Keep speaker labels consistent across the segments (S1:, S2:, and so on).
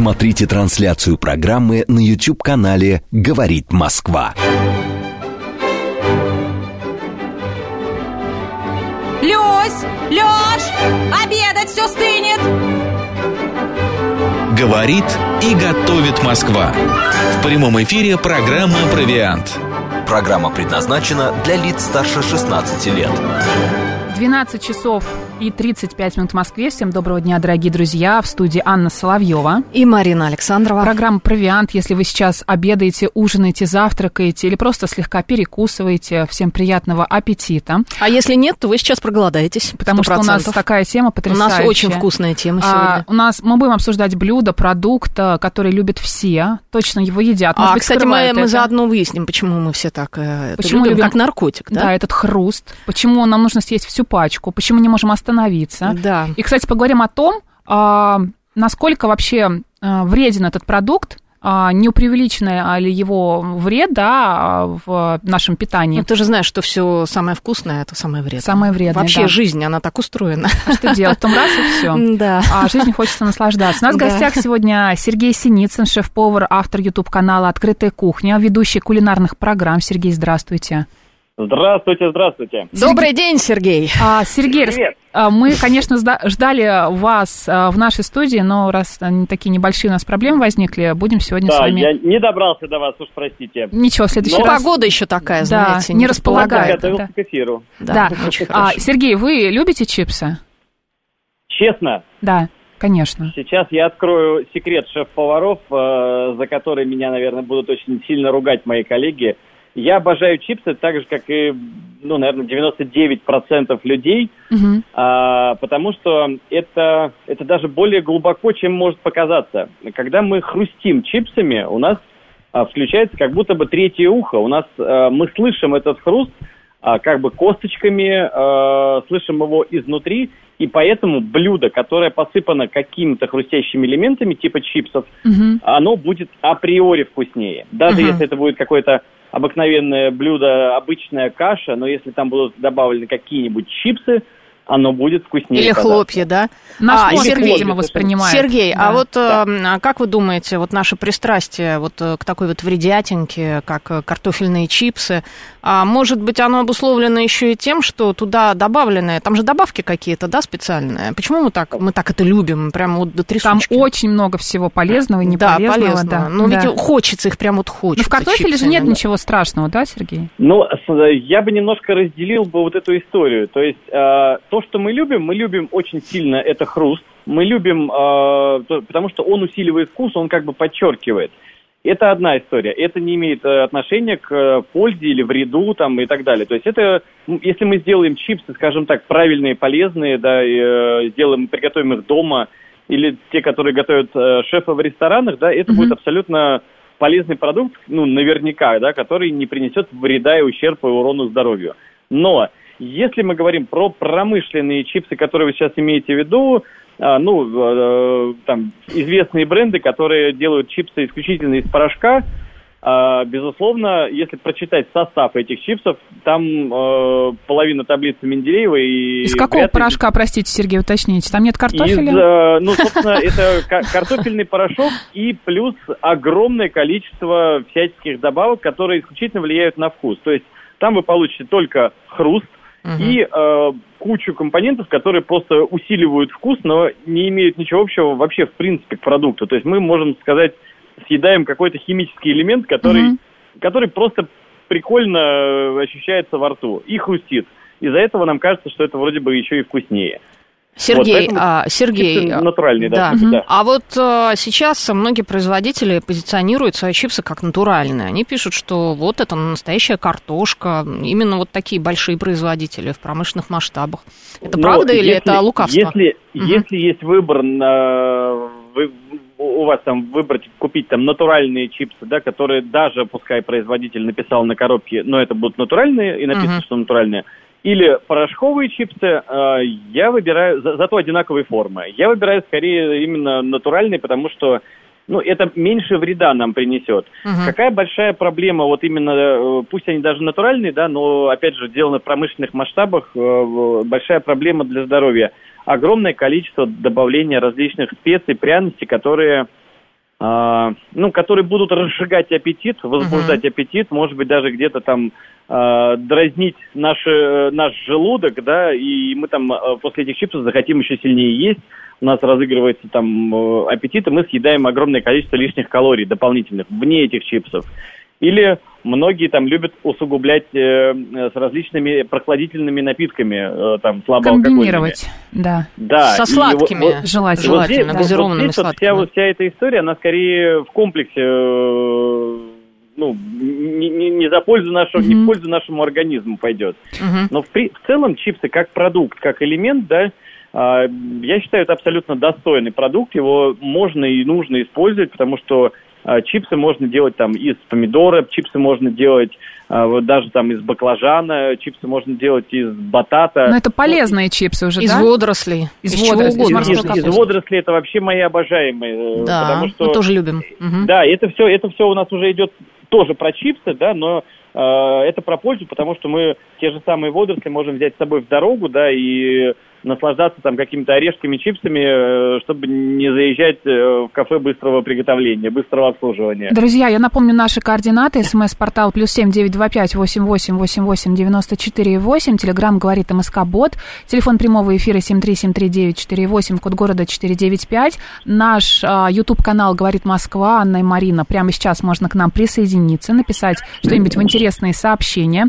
S1: Смотрите трансляцию программы на YouTube-канале «Говорит Москва».
S2: Люсь! Лёш! Обедать все стынет!
S3: Говорит и готовит Москва. В прямом эфире программа «Провиант».
S1: Программа предназначена для лиц старше 16 лет.
S4: 12 часов и 35 минут в Москве. Всем доброго дня, дорогие друзья. В студии Анна Соловьева.
S5: И Марина Александрова.
S4: Программа «Провиант». Если вы сейчас обедаете, ужинаете, завтракаете или просто слегка перекусываете, всем приятного аппетита.
S5: А если нет, то вы сейчас проголодаетесь.
S4: Потому 100%. что у нас такая тема потрясающая.
S5: У нас очень вкусная тема сегодня. А,
S4: у нас мы будем обсуждать блюдо, продукт, э, который любят все. Точно его едят.
S5: Может а, быть, кстати, мы, мы заодно выясним, почему мы все так э, почему любим, любим, как наркотик. Да?
S4: да, этот хруст. Почему нам нужно съесть всю пачку. Почему не можем остановиться.
S5: Да. Да.
S4: И, кстати, поговорим о том, а, насколько вообще а, вреден этот продукт, а, не преувеличенный ли его вред да, в нашем питании.
S5: Ну, ты же знаешь, что все самое вкусное это самое вредное.
S4: Самое вредное.
S5: Вообще
S4: да.
S5: жизнь, она так устроена.
S4: А что делать? В том раз и все.
S5: Да.
S4: А жизнь хочется наслаждаться. У нас в гостях сегодня Сергей Синицын, шеф-повар, автор YouTube-канала «Открытая кухня», ведущий кулинарных программ. Сергей, здравствуйте.
S6: Здравствуйте, здравствуйте.
S5: Добрый день, Сергей.
S4: А, Сергей, Привет. А, мы, конечно, ждали вас а, в нашей студии, но раз такие небольшие у нас проблемы возникли, будем сегодня
S6: да,
S4: с вами...
S6: я не добрался до вас, уж простите.
S4: Ничего, в следующий
S5: но...
S4: раз...
S5: Погода еще такая, знаете,
S4: да, не, не располагает.
S6: Готовился да. к эфиру.
S4: Да, да. очень а, Сергей, вы любите чипсы?
S6: Честно?
S4: Да. Конечно.
S6: Сейчас я открою секрет шеф-поваров, э, за который меня, наверное, будут очень сильно ругать мои коллеги. Я обожаю чипсы так же, как и, ну, наверное, 99% людей, угу. а, потому что это, это даже более глубоко, чем может показаться. Когда мы хрустим чипсами, у нас а, включается как будто бы третье ухо. У нас а, мы слышим этот хруст а, как бы косточками, а, слышим его изнутри, и поэтому блюдо, которое посыпано какими-то хрустящими элементами, типа чипсов, угу. оно будет априори вкуснее. Даже угу. если это будет какое-то обыкновенное блюдо, обычная каша, но если там будут добавлены какие-нибудь чипсы, оно будет вкуснее.
S5: Или хлопья, да?
S4: Наш а, мозг, видимо, воспринимает.
S5: Сергей, а да. а вот да. Э, как вы думаете, вот наше пристрастие вот э, к такой вот вредятинке, как э, картофельные чипсы, а может быть, оно обусловлено еще и тем, что туда добавлены, там же добавки какие-то, да, специальные? Почему мы так, мы так это любим, прямо вот до трясучки?
S4: Там очень много всего полезного и неполезного.
S5: Да, полезного. Да. Но да. ведь хочется их прям вот хочется.
S4: Но в картофеле же нет да. ничего страшного, да, Сергей?
S6: Ну, я бы немножко разделил бы вот эту историю. То есть то, что мы любим, мы любим очень сильно это хруст. Мы любим, э, потому что он усиливает вкус, он как бы подчеркивает. Это одна история. Это не имеет э, отношения к э, пользе или вреду там, и так далее. То есть это, если мы сделаем чипсы, скажем так, правильные, полезные, да, и, э, сделаем, приготовим их дома, или те, которые готовят э, шефы в ресторанах, да, это mm-hmm. будет абсолютно полезный продукт, ну, наверняка, да, который не принесет вреда и ущерба и урону здоровью. Но если мы говорим про промышленные чипсы, которые вы сейчас имеете в виду, ну, э, там, известные бренды, которые делают чипсы исключительно из порошка, а, безусловно, если прочитать состав этих чипсов, там э, половина таблицы Менделеева и...
S4: Из какого порошка, ли... простите, Сергей, уточните? Там нет картофеля? Из,
S6: э, ну, собственно, это картофельный порошок и плюс огромное количество всяческих добавок, которые исключительно влияют на вкус. То есть там вы получите только хруст, угу. и э, кучу компонентов, которые просто усиливают вкус, но не имеют ничего общего вообще в принципе к продукту. То есть мы можем сказать, съедаем какой-то химический элемент, который, угу. который просто прикольно э, ощущается во рту и хрустит. Из-за этого нам кажется, что это вроде бы еще и вкуснее.
S5: Сергей, вот, а, Сергей,
S6: натуральный, да.
S5: да. да. А вот а, сейчас многие производители позиционируют свои чипсы как натуральные. Они пишут, что вот это настоящая картошка. Именно вот такие большие производители в промышленных масштабах. Это Но правда если, или это лукавство?
S6: Если, угу. если есть выбор на вы, у вас там выбрать, купить там натуральные чипсы, да, которые даже, пускай производитель написал на коробке, но это будут натуральные, и написано, uh что натуральные, или порошковые чипсы, э, я выбираю, за, зато одинаковой формы. Я выбираю скорее именно натуральные, потому что ну, это меньше вреда нам принесет. Угу. Какая большая проблема, вот именно, э, пусть они даже натуральные, да, но, опять же, сделаны в промышленных масштабах, э, большая проблема для здоровья. Огромное количество добавления различных специй, пряностей, которые ну, которые будут разжигать аппетит, возбуждать аппетит, может быть, даже где-то там а, дразнить наш, э, наш желудок, да, и мы там а, после этих чипсов захотим еще сильнее есть, у нас разыгрывается там э, аппетит, и мы съедаем огромное количество лишних калорий дополнительных вне этих чипсов. Или многие там любят усугублять э, с различными прохладительными напитками, э, там.
S4: Комбинировать, да.
S6: Да.
S5: Со сладкими,
S6: вот-
S4: Желательно.
S6: вот здесь-
S5: желательно,
S6: вот
S5: газированными
S6: здесь вот
S5: сладкими.
S6: Вся, вот вся эта история, она скорее в комплексе, э, ну, не, не- не за пользу нашего, не в пользу нашему организму пойдет.
S5: Мгм.
S6: Но в, при- в целом чипсы как продукт, как элемент, да, а, я считаю, это абсолютно достойный продукт, его можно и нужно использовать, потому что чипсы можно делать там из помидора, чипсы можно делать а, вот даже там из баклажана, чипсы можно делать из батата.
S4: Но это полезные чипсы уже,
S5: Из
S4: да?
S5: водорослей.
S4: Из
S5: чего
S4: водорослей, из
S6: из, из
S4: капусты.
S6: водорослей это вообще мои обожаемые. э,
S5: Да,
S6: потому что,
S5: мы тоже любим.
S6: Да, это все, это все у нас уже идет тоже про чипсы, да, но э, это про пользу, потому что мы те же самые водоросли можем взять с собой в дорогу, да, и наслаждаться там какими-то орешками, чипсами, э, чтобы не заезжать э, в кафе быстрого приготовления, быстрого обслуживания.
S4: Друзья, я напомню наши координаты. СМС-портал плюс семь девять два пять восемь восемь восемь восемь девяносто четыре восемь. Телеграмм говорит МСК Бот. Телефон прямого эфира семь три семь три девять четыре восемь. Код города четыре девять пять. Наш YouTube канал говорит Москва. Анна и Марина. Прямо сейчас можно к нам присоединиться, написать что-нибудь в интересные сообщения.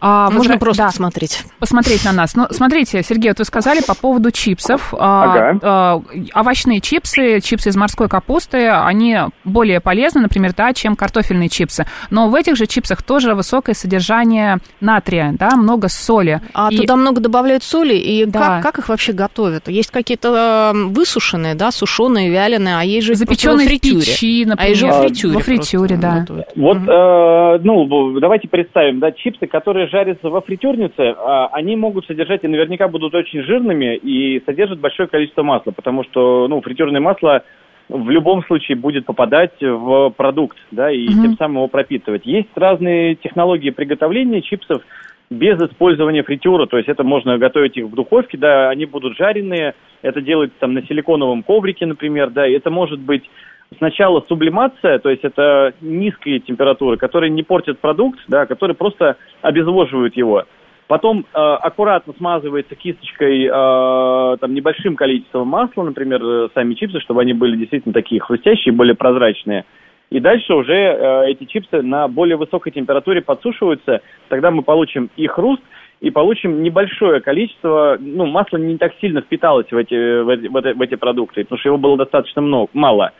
S4: А,
S5: Можно
S4: возра-
S5: просто
S4: да,
S5: посмотреть.
S4: посмотреть на нас. Ну, смотрите, Сергей, вот вы сказали по поводу чипсов. А,
S6: Ага.
S4: а, овощные чипсы, чипсы из морской капусты, они более полезны, например, да, чем картофельные чипсы. Но в этих же чипсах тоже высокое содержание натрия, да, много соли.
S5: А
S4: И-
S5: туда много добавляют соли, и
S4: Да.
S5: как, как их вообще готовят? Есть какие-то э, высушенные, да, сушеные, вяленые, а есть же
S4: запеченные
S5: во
S4: в
S5: фритюре.
S4: печи, например.
S5: А есть же во фритюре.
S4: Во фритюре, да.
S5: готовят.
S6: Вот, э, ну, давайте представим, да, чипсы, которые жарятся во фритюрнице, а, они могут содержать и наверняка будут очень жирными и содержат большое количество масла, потому что, ну, фритюрное масло в любом случае будет попадать в продукт, да, и
S4: Мгм.
S6: тем самым его пропитывать. Есть разные технологии приготовления чипсов без использования фритюра, то есть это можно готовить их в духовке, да, они будут жареные, это делается там на силиконовом коврике, например, да, и это может быть сначала сублимация, то есть это низкие температуры, которые не портят продукт, да, которые просто обезвоживают его. Потом э, аккуратно смазывается кисточкой э, там небольшим количеством масла, например, э, сами чипсы, чтобы они были действительно такие хрустящие, более прозрачные. И дальше уже э, эти чипсы на более высокой температуре подсушиваются. Тогда мы получим и хруст, и получим небольшое количество, ну, масло не так сильно впиталось в эти, в эти, в эти, в эти продукты, потому что его было достаточно много, мало.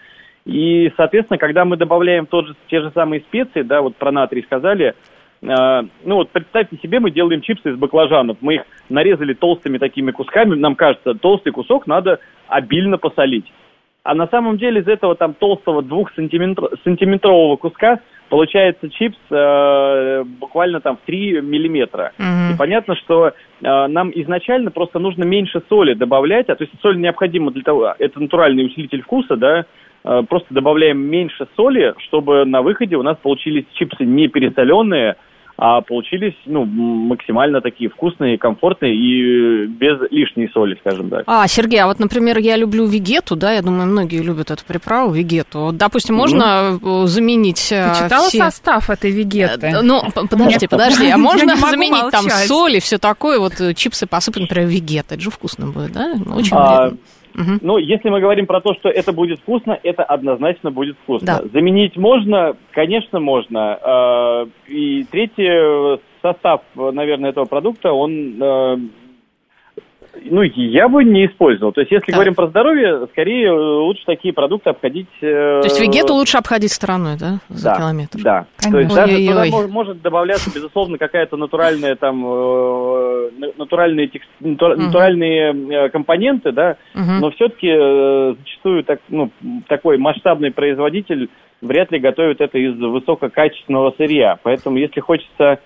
S6: И, соответственно, когда мы добавляем тот же, те же самые специи, да, вот про натрий сказали, ну вот представьте себе, мы делаем чипсы из баклажанов, мы их нарезали толстыми такими кусками, нам кажется, толстый кусок надо обильно посолить. А на самом деле из этого там толстого двухсантиметрового куска получается чипс э, буквально там в 3 миллиметра.
S5: Мгм.
S6: И понятно, что э, нам изначально просто нужно меньше соли добавлять, а то есть соль необходима для того, это натуральный усилитель вкуса, да, э, просто добавляем меньше соли, чтобы на выходе у нас получились чипсы не пересоленные, а получились ну, максимально такие вкусные, комфортные и без лишней соли, скажем так.
S5: А, Сергей, а вот, например, я люблю вегету, да, я думаю, многие любят эту приправу, вегету. Допустим, можно э, заменить э,
S4: Ты читала
S5: все...
S4: состав этой вегеты?
S5: Э, Ну, подожди,
S4: Нет.
S5: подожди, а можно заменить там соль и все такое, вот э, чипсы посыпать, например, вегетой, это же вкусно будет, да? Очень
S6: А,
S5: вредно. Мгм.
S6: Ну, если мы говорим про то, что это будет вкусно, это однозначно будет вкусно.
S5: Да.
S6: Заменить можно, конечно, можно. Э, И третий состав, наверное, этого продукта, он, э, ну, я бы не использовал. То есть, если
S5: Так.
S6: говорим про здоровье, скорее э, лучше такие продукты обходить. э,
S5: То есть вегету лучше обходить стороной, да, за
S6: да,
S5: километр?
S6: Да.
S4: Конечно.
S6: То есть даже туда
S5: Ой-ой-ой.
S6: мож- может добавляться, безусловно, какая-то натуральная там э, на- натуральные, текст- натура-
S5: Мгм.
S6: натуральные компоненты, да,
S5: Мгм.
S6: но все-таки зачастую так, ну, такой масштабный производитель вряд ли готовит это из высококачественного сырья. Поэтому, если хочется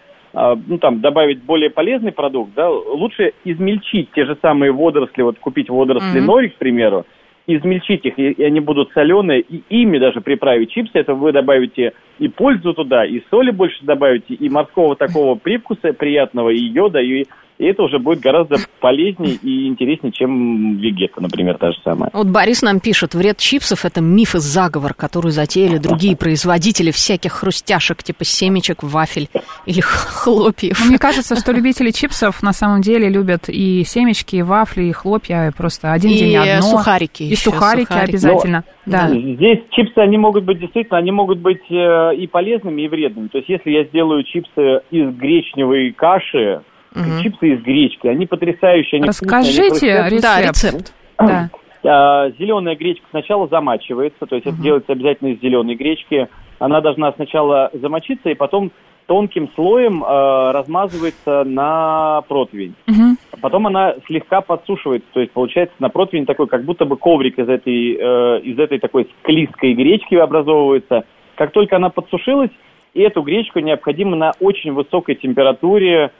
S6: ну, там, добавить более полезный продукт, да, лучше измельчить те же самые водоросли, вот купить водоросли
S5: Мгм.
S6: нори, к примеру, измельчить их, и, и они будут соленые, и ими даже приправить чипсы, это вы добавите и пользу туда, и соли больше добавите, и морского такого привкуса приятного, и йода, и и это уже будет гораздо полезнее и интереснее, чем вегета, например, та же самая.
S5: Вот Борис нам пишет, вред чипсов – это миф и заговор, который затеяли другие производители всяких хрустяшек, типа семечек, вафель или хлопьев.
S4: Ну, мне кажется, что любители чипсов на самом деле любят и семечки, и вафли, и хлопья, просто один
S5: и
S4: день одно.
S5: сухарики
S4: И
S5: еще,
S4: сухарики,
S5: сухарики.
S4: обязательно. да.
S6: Здесь чипсы, они могут быть действительно, они могут быть э, и полезными, и вредными. То есть, если я сделаю чипсы из гречневой каши,
S5: Мгм.
S6: чипсы из гречки, они потрясающие, они вкусные, они
S4: Расскажите
S6: хрустят.
S5: Да,
S4: рецепт.
S5: рецепт.
S4: Да.
S6: А, зеленая гречка сначала замачивается, то есть это
S5: Мгм.
S6: делается обязательно из зеленой гречки. Она должна сначала замочиться и потом тонким слоем э, размазывается на противень.
S4: Мгм.
S6: Потом она слегка подсушивается, то есть получается на противень такой, как будто бы коврик из этой, э, из этой такой склизкой гречки образовывается. Как только она подсушилась, и эту гречку необходимо на очень высокой температуре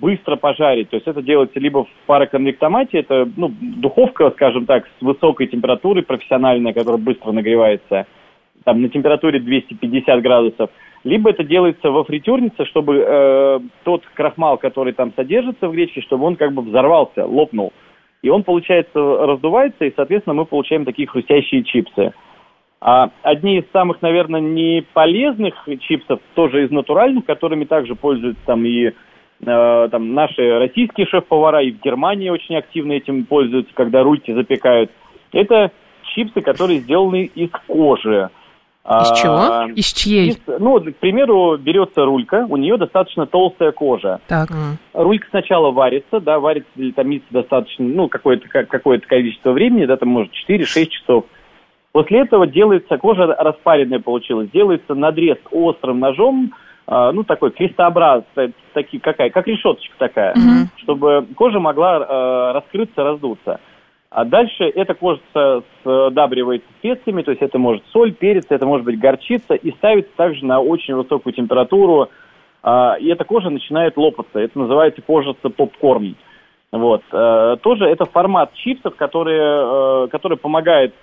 S6: быстро пожарить. То есть это делается либо в пароконвектомате, это ну, духовка, скажем так, с высокой температурой, профессиональная, которая быстро нагревается, там на температуре 250 градусов, либо это делается во фритюрнице, чтобы э, тот крахмал, который там содержится в гречке, чтобы он как бы взорвался, лопнул. И он, получается, раздувается, и, соответственно, мы получаем такие хрустящие чипсы. А одни из самых, наверное, не полезных чипсов, тоже из натуральных, которыми также пользуются там и там наши российские шеф-повара, и в Германии очень активно этим пользуются, когда рульки запекают. Это чипсы, которые сделаны из кожи.
S5: Из
S6: А,
S5: чего?
S4: Из чьей?
S6: из- ну, к примеру, берется рулька, у нее достаточно толстая кожа.
S4: Так.
S6: Рулька сначала варится, да, варится или томится достаточно, ну, какое-то, как- какое-то количество времени, да, там, может, 4-6 часов. После этого делается, кожа распаренная получилась, делается надрез острым ножом, а, ну, такой крестообразный, такие, какая, как решеточка такая,
S5: Мгм.
S6: чтобы кожа могла э, раскрыться, раздуться. А дальше эта кожа сдабривается специями, то есть это может соль, перец, это может быть горчица, и ставится также на очень высокую температуру, а, и эта кожа начинает лопаться. Это называется кожица попкорн. Вот. Э, тоже это формат чипсов, который, э, который помогает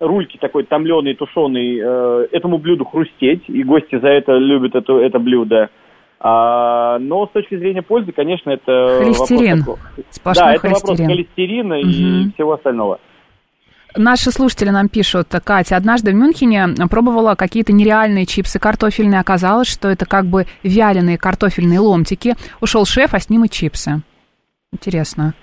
S6: рульке такой томленый, тушеный, э, этому блюду хрустеть, и гости за это любят это, это блюдо. А, но с точки зрения пользы, конечно, это
S4: Холестерин.
S6: вопрос
S4: Сплошной
S6: да, это вопрос
S4: холестерин.
S6: холестерина и
S4: Мгм.
S6: всего остального.
S4: Наши слушатели нам пишут, Катя, однажды в Мюнхене пробовала какие-то нереальные чипсы картофельные. Оказалось, что это как бы вяленые картофельные ломтики. Ушел шеф, а с ним и чипсы. Интересно.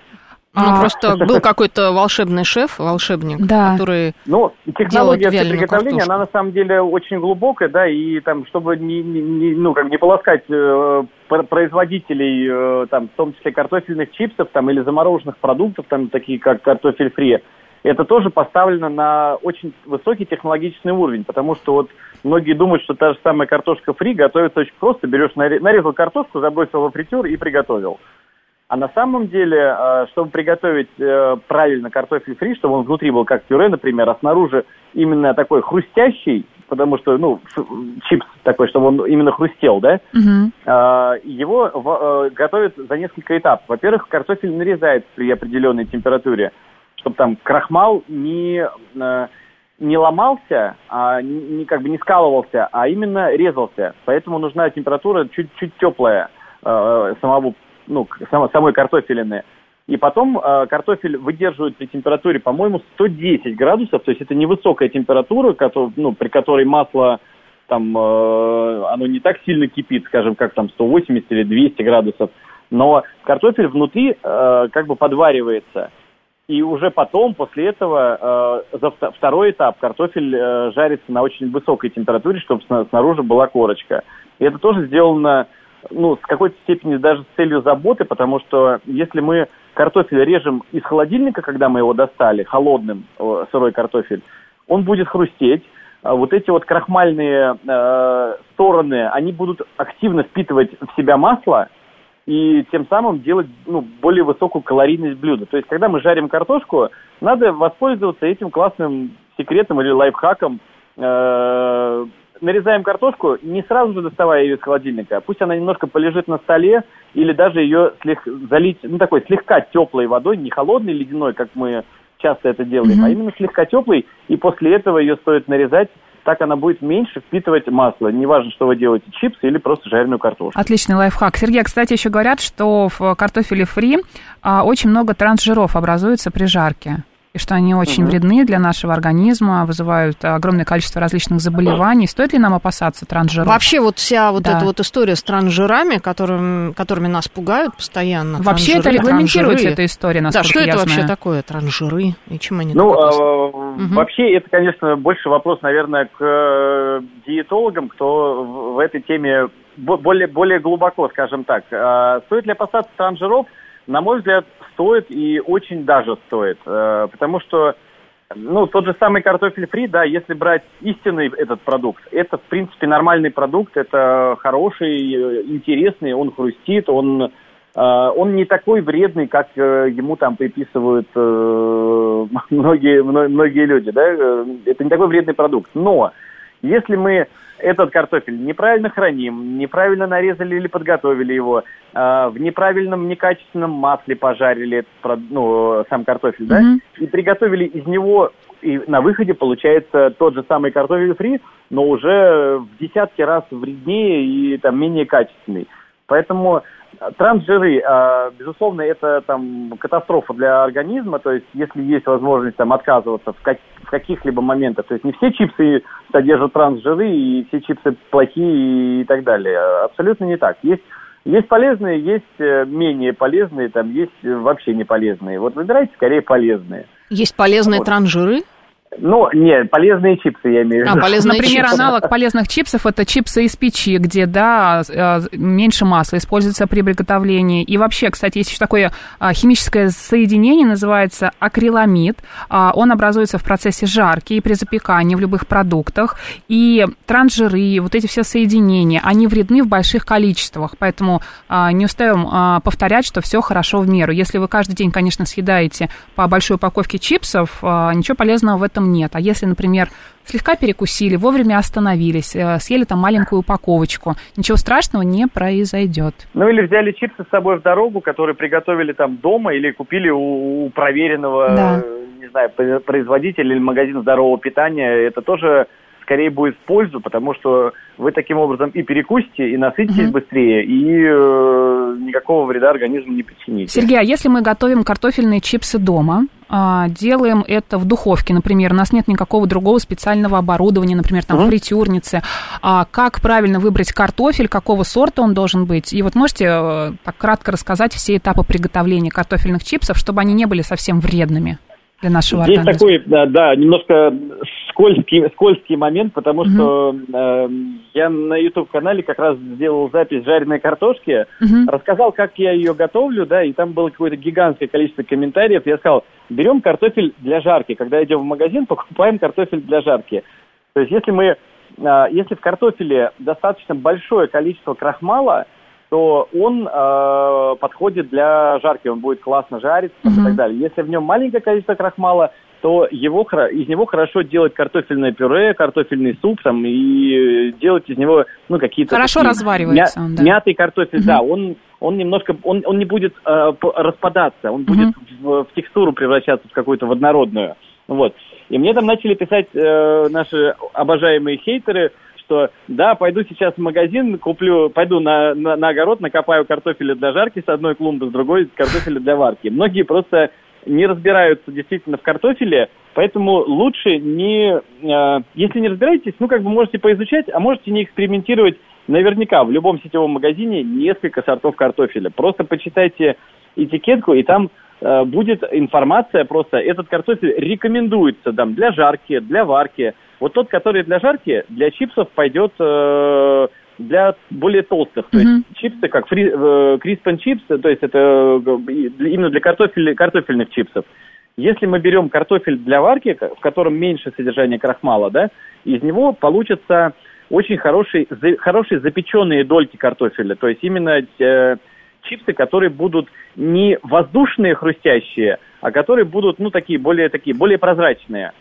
S5: Ну,
S4: А,
S5: просто был какой-то волшебный шеф, волшебник,
S4: Да.
S5: который...
S6: Ну, технология приготовления,
S5: картошку.
S6: она на самом деле очень глубокая, да, и там, чтобы не, не- ну, как не полоскать э, пр- производителей, э, там, в том числе картофельных чипсов, там, или замороженных продуктов, там, такие как картофель фри, это тоже поставлено на очень высокий технологичный уровень, потому что вот многие думают, что та же самая картошка фри готовится очень просто, берешь, наре- нарезал картошку, забросил во фритюр и приготовил. А на самом деле, э, чтобы приготовить э, правильно картофель фри, чтобы он внутри был как пюре, например, а снаружи именно такой хрустящий, потому что, ну, чипс такой, чтобы он именно хрустел, да, а, его э, готовят за несколько этапов. Во-первых, картофель нарезается при определенной температуре, чтобы там крахмал не, э, не ломался, а не, не- как бы не скалывался, а именно резался. Поэтому нужна температура чуть-чуть теплая э, самого, ну, самой картофелины. И потом э, картофель выдерживает при температуре, по-моему, 110 градусов, то есть это невысокая температура, кото- ну, при которой масло там э, оно не так сильно кипит, скажем, как там 180 или 200 градусов, но картофель внутри э, как бы подваривается. И уже потом, после этого, э, за вто- второй этап картофель э, жарится на очень высокой температуре, чтобы сна- снаружи была корочка. И это тоже сделано, ну, с какой-то степени даже с целью заботы, потому что если мы картофель режем из холодильника, когда мы его достали, холодным э, сырой картофель, он будет хрустеть, а вот эти вот крахмальные э, стороны, они будут активно впитывать в себя масло и тем самым делать ну, более высокую калорийность блюда. То есть, когда мы жарим картошку, надо воспользоваться этим классным секретом или лайфхаком. Э, нарезаем картошку, не сразу же доставая ее из холодильника. Пусть она немножко полежит на столе, или даже ее слег... залить, ну, такой слегка теплой водой, не холодной, ледяной, как мы часто это делаем,
S4: Мгм.
S6: а именно слегка теплый, и после этого ее стоит нарезать, так она будет меньше впитывать масло. Неважно, что вы делаете, чипсы или просто жареную картошку.
S4: Отличный лайфхак. Сергей, кстати, еще говорят, что в картофеле фри а, очень много трансжиров образуется при жарке. И что они очень
S6: Мгм.
S4: вредны для нашего организма, вызывают огромное количество различных заболеваний. Стоит ли нам опасаться трансжиров?
S5: Вообще вот вся вот
S4: Да.
S5: эта вот история с трансжирами, которым, которыми нас пугают постоянно.
S4: Вообще это регламентируется, эта история,
S5: Да,
S4: насколько
S5: что
S4: я
S5: это вообще
S4: знаю.
S5: такое, трансжиры, и чем они
S6: Ну, э,
S5: Мгм.
S6: вообще, это, конечно, больше вопрос, наверное, к э, диетологам, кто в этой теме бо- более, более глубоко, скажем так. А Стоит ли опасаться трансжиров? На мой взгляд, стоит и очень даже стоит. Э, Потому что, ну, тот же самый картофель фри, да, если брать истинный этот продукт, это, в принципе, нормальный продукт, это хороший, интересный, он хрустит, он э, он не такой вредный, как э, ему там приписывают многие, мно- многие люди, да, это не такой вредный продукт. Но если мы этот картофель неправильно храним, неправильно нарезали или подготовили его, э, в неправильном, некачественном масле пожарили этот, ну, сам картофель, да,
S4: Мгм.
S6: и приготовили из него, и на выходе получается тот же самый картофель фри, но уже в десятки раз вреднее и там менее качественный. Поэтому э, трансжиры, э, безусловно, это там катастрофа для организма, то есть если есть возможность там отказываться в, как- в каких-либо моментах, то есть не все чипсы содержат трансжиры и все чипсы плохие и так далее. Абсолютно не так. Есть есть полезные, есть э, менее полезные, там есть вообще не полезные. Вот выбирайте скорее полезные.
S5: Есть полезные
S6: Вот.
S5: трансжиры?
S6: Ну, не, полезные чипсы, я имею в
S5: А,
S6: виду.
S5: полезные
S4: Например,
S5: чипсы.
S4: аналог полезных чипсов это чипсы из печи, где, да, э, меньше масла используется при приготовлении. И вообще, кстати, есть еще такое а, химическое соединение, называется акриламид. А, Он образуется в процессе жарки и при запекании в любых продуктах. И трансжиры, вот эти все соединения, они вредны в больших количествах. Поэтому а, не устаем а, повторять, что все хорошо в меру. Если вы каждый день, конечно, съедаете по большой упаковке чипсов, а, ничего полезного в этом нет. А если, например, слегка перекусили, вовремя остановились, э, съели там маленькую упаковочку, ничего страшного не произойдет.
S6: Ну или взяли чипсы с собой в дорогу, которые приготовили там дома или купили у, у проверенного,
S4: Да.
S6: э, не знаю, производителя или магазина здорового питания. Это тоже скорее будет в пользу, потому что вы таким образом и перекусите, и насытитесь
S4: Мгм.
S6: быстрее, и э, никакого вреда организму не причините.
S4: Сергей, а если мы готовим картофельные чипсы дома, а, делаем это в духовке, например, у нас нет никакого другого специального оборудования, например, там
S6: Мгм.
S4: фритюрницы, а как правильно выбрать картофель, какого сорта он должен быть? И вот можете э, так кратко рассказать все этапы приготовления картофельных чипсов, чтобы они не были совсем вредными для нашего
S6: Здесь
S4: организма?
S6: такой, да, немножко скользкий, скользкий момент, потому
S4: Мгм.
S6: что э, я на YouTube-канале как раз сделал запись жареной картошки,
S4: Мгм.
S6: рассказал, как я ее готовлю, да, и там было какое-то гигантское количество комментариев. Я сказал, берем картофель для жарки. Когда идем в магазин, покупаем картофель для жарки. То есть если мы, а, если в картофеле достаточно большое количество крахмала, то он э, подходит для жарки, он будет классно жариться
S4: Мгм.
S6: и так далее. Если в нем маленькое количество крахмала, то его, из него хорошо делать картофельное пюре, картофельный суп там, и делать из него ну, какие-то...
S4: Хорошо
S6: такие
S4: разваривается он, да.
S6: Мятый картофель,
S4: Мгм.
S6: да, он, он немножко, он, он не будет э, распадаться, он будет в, в текстуру превращаться в какую-то в однородную. Вот. И мне там начали писать э, наши обожаемые хейтеры, что да, пойду сейчас в магазин, куплю, пойду на, на, на огород, накопаю картофеля для жарки с одной клумбы, с другой картофеля для варки. Многие просто не разбираются действительно в картофеле, поэтому лучше не... э, если не разбираетесь, ну, как бы можете поизучать, а можете не экспериментировать наверняка в любом сетевом магазине несколько сортов картофеля. Просто почитайте этикетку, и там э, будет информация просто, этот картофель рекомендуется там для жарки, для варки. Вот тот, который для жарки, для чипсов пойдет э, для более толстых. То
S4: Мгм.
S6: есть чипсы, как фри, э, криспен чипс, то есть это э, именно для картофеля, картофельных чипсов. Если мы берем картофель для варки, в котором меньше содержания крахмала, да, из него получатся очень хорошие, за- хорошие запеченные дольки картофеля. То есть именно э, чипсы, которые будут не воздушные хрустящие, а которые будут, ну, такие более, такие более прозрачные.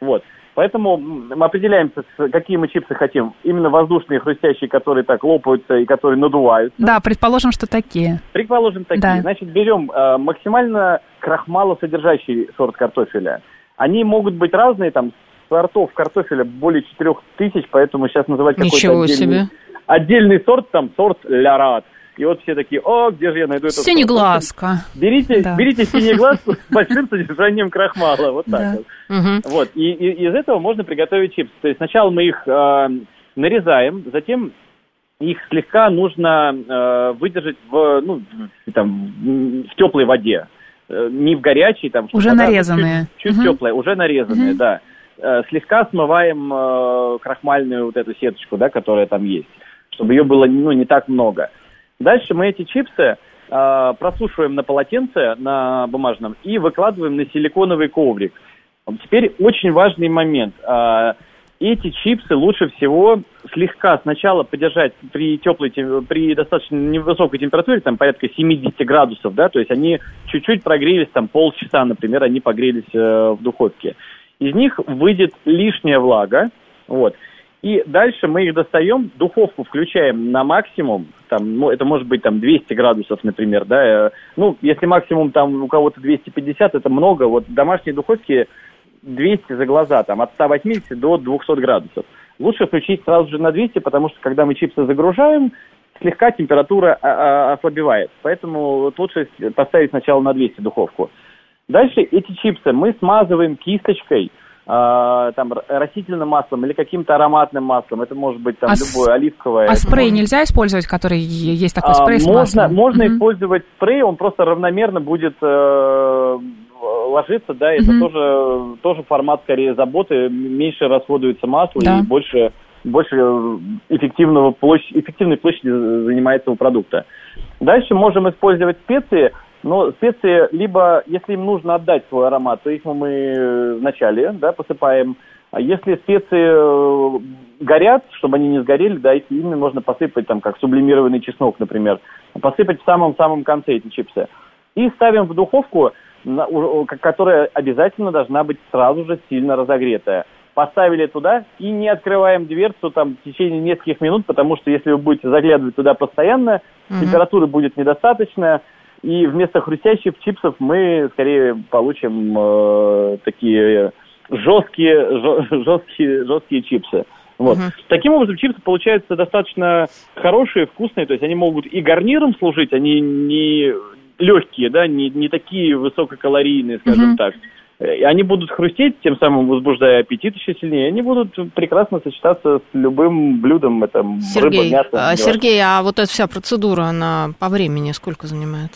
S6: Вот. Поэтому мы определяемся, какие мы чипсы хотим. Именно воздушные, хрустящие, которые так лопаются и которые надуваются.
S4: Да, предположим, что такие.
S6: Предположим, такие. Да. Значит, берем э, максимально крахмалосодержащий сорт картофеля. Они могут быть разные, там, сортов картофеля более 4000, поэтому сейчас называть какой-то отдельный, себе. отдельный сорт, там, сорт лярат. И вот все такие, о, где же я найду этот
S4: Синеглазка.
S6: Берите, да. берите синеглазку с большим содержанием крахмала, вот так да. вот. Угу. Вот, и, и из этого можно приготовить чипсы. То есть сначала мы их э, нарезаем, затем их слегка нужно э, выдержать в, ну, там, в теплой воде. Э, не в горячей, там,
S4: уже нарезанные.
S6: Чуть, чуть угу. теплые, уже нарезанные, угу. да. Э, слегка смываем э, крахмальную вот эту сеточку, да, которая там есть, чтобы ее было ну, не так много. Дальше мы эти чипсы э, просушиваем на полотенце, на бумажном, и выкладываем на силиконовый коврик. Теперь очень важный момент. Э, эти чипсы лучше всего слегка сначала подержать при теплой, при достаточно невысокой температуре, там порядка 70 градусов, да, то есть они чуть-чуть прогрелись, там полчаса, например, они погрелись э, в духовке из них выйдет лишняя влага, вот, и дальше мы их достаем, духовку включаем на максимум, там, ну, это может быть там 200 градусов, например, да, э, ну, если максимум там у кого-то 250, это много, вот домашние духовки 200 за глаза, там, от 180 до 200 градусов. Лучше включить сразу же на 200, потому что когда мы чипсы загружаем, слегка температура а, а, ослабевает. Поэтому лучше поставить сначала на 200 духовку. Дальше эти чипсы мы смазываем кисточкой, там, растительным маслом или каким-то ароматным маслом. Это может быть там а любое, оливковое.
S4: А спрей может... нельзя использовать, который есть такой спрей а, с
S6: можно,
S4: маслом?
S6: Можно угу. использовать спрей, он просто равномерно будет э, ложиться, да, это угу. тоже, тоже формат скорее заботы, меньше расходуется масло да. и больше больше эффективного площадь, эффективной площади занимается у продукта. Дальше можем использовать специи. Но специи, либо, если им нужно отдать свой аромат, то их мы вначале да, посыпаем. А если специи э, горят, чтобы они не сгорели, да, их ими можно посыпать, там, как сублимированный чеснок, например. Посыпать в самом-самом конце эти чипсы. И ставим в духовку, которая обязательно должна быть сразу же сильно разогретая. Поставили туда и не открываем дверцу там в течение нескольких минут, потому что если вы будете заглядывать туда постоянно, угу. температуры будет недостаточно, и вместо хрустящих чипсов мы скорее получим э, такие жесткие, жесткие, жесткие чипсы. Вот. Uh-huh. Таким образом, чипсы получаются достаточно хорошие, вкусные, то есть они могут и гарниром служить, они не легкие, да, не, не такие высококалорийные, скажем uh-huh. так. И они будут хрустеть, тем самым возбуждая аппетит еще сильнее. Они будут прекрасно сочетаться с любым блюдом, это
S5: Сергей,
S6: рыба, мясо.
S5: А, Сергей, а вот эта вся процедура, она по времени сколько занимает?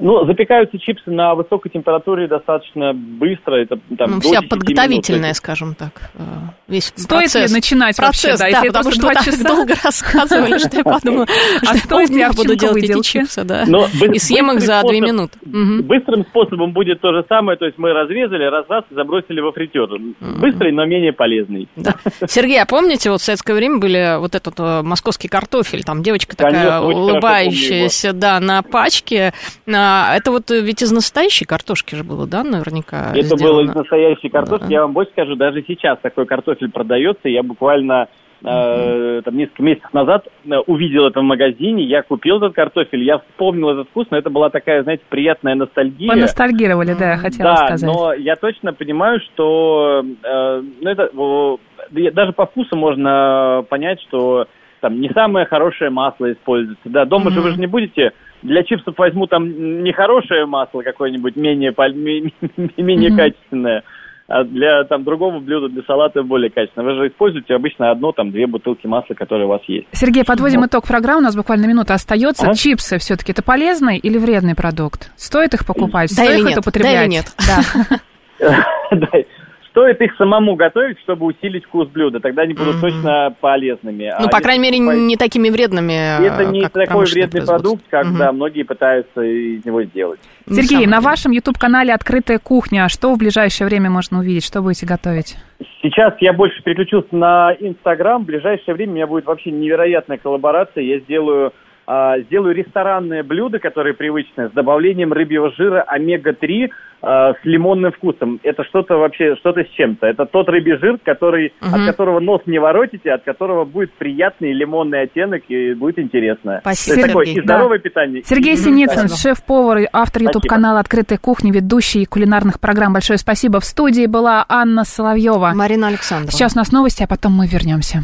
S6: Ну, запекаются чипсы на высокой температуре достаточно быстро. Это там,
S5: ну, вся подготовительная, минут. скажем так. Э, весь
S4: стоит процесс. ли начинать
S5: процесс,
S4: вообще?
S5: Да, да потому что так часа... долго рассказывали, что я подумала,
S4: а ли я буду делать эти
S5: чипсы, да. И съем их за две минуты.
S6: Быстрым способом будет то же самое, то есть мы разрезали, раз раз и забросили во фритюр. Быстрый, но менее полезный.
S5: Сергей, а помните, вот в советское время были вот этот э, московский картофель, там девочка такая улыбающаяся, да, на пачке, а, это вот э, ведь из настоящей картошки же было, да, наверняка?
S6: Это сделано? было из настоящей картошки. Да. Я вам больше скажу, даже сейчас такой картофель продается. Я буквально Uh-huh. там несколько месяцев назад э, увидел это в магазине, я купил этот картофель, я вспомнил этот вкус, но это была такая, знаете, приятная ностальгия.
S4: Поностальгировали, да, я хотела
S6: да,
S4: сказать.
S6: Да, но я точно понимаю, что э, ну, это, даже по вкусу можно понять, что там не самое хорошее масло используется. Да, дома mm-hmm. же вы же не будете для чипсов возьму там нехорошее масло какое-нибудь, менее, менее mm-hmm. качественное, а для там другого блюда, для салата более качественное. Вы же используете обычно одно, там, две бутылки масла, которые у вас есть.
S4: Сергей, подводим вот. итог программы, у нас буквально минута остается. А? Чипсы все-таки это полезный или вредный продукт? Стоит их покупать?
S5: Да
S4: Стоит
S5: их
S4: нет? употреблять?
S5: Да или нет?
S6: Да. Стоит их самому готовить, чтобы усилить вкус блюда, тогда они будут mm-hmm. точно полезными.
S5: Ну, а по крайней мере, покупать... не такими вредными.
S6: Это не такой вредный продукт, как mm-hmm. да, многие пытаются из него сделать.
S4: Сергей, на вашем YouTube-канале «Открытая кухня» что в ближайшее время можно увидеть? Что будете готовить?
S6: Сейчас я больше переключился на Инстаграм. В ближайшее время у меня будет вообще невероятная коллаборация. Я сделаю сделаю ресторанное блюдо, которое привычное, с добавлением рыбьего жира омега-3 а, с лимонным вкусом. Это что-то вообще, что-то с чем-то. Это тот рыбий жир, который, от которого нос не воротите, от которого будет приятный лимонный оттенок и будет интересно.
S5: Спасибо,
S6: То есть такое
S5: Сергей.
S6: и здоровое питание.
S4: Сергей
S6: и-
S4: Синицын, шеф-повар и автор YouTube-канала «Открытая кухня», ведущий кулинарных программ. Большое спасибо. В студии была Анна Соловьева.
S5: Марина Александровна.
S4: Сейчас у нас новости, а потом мы вернемся.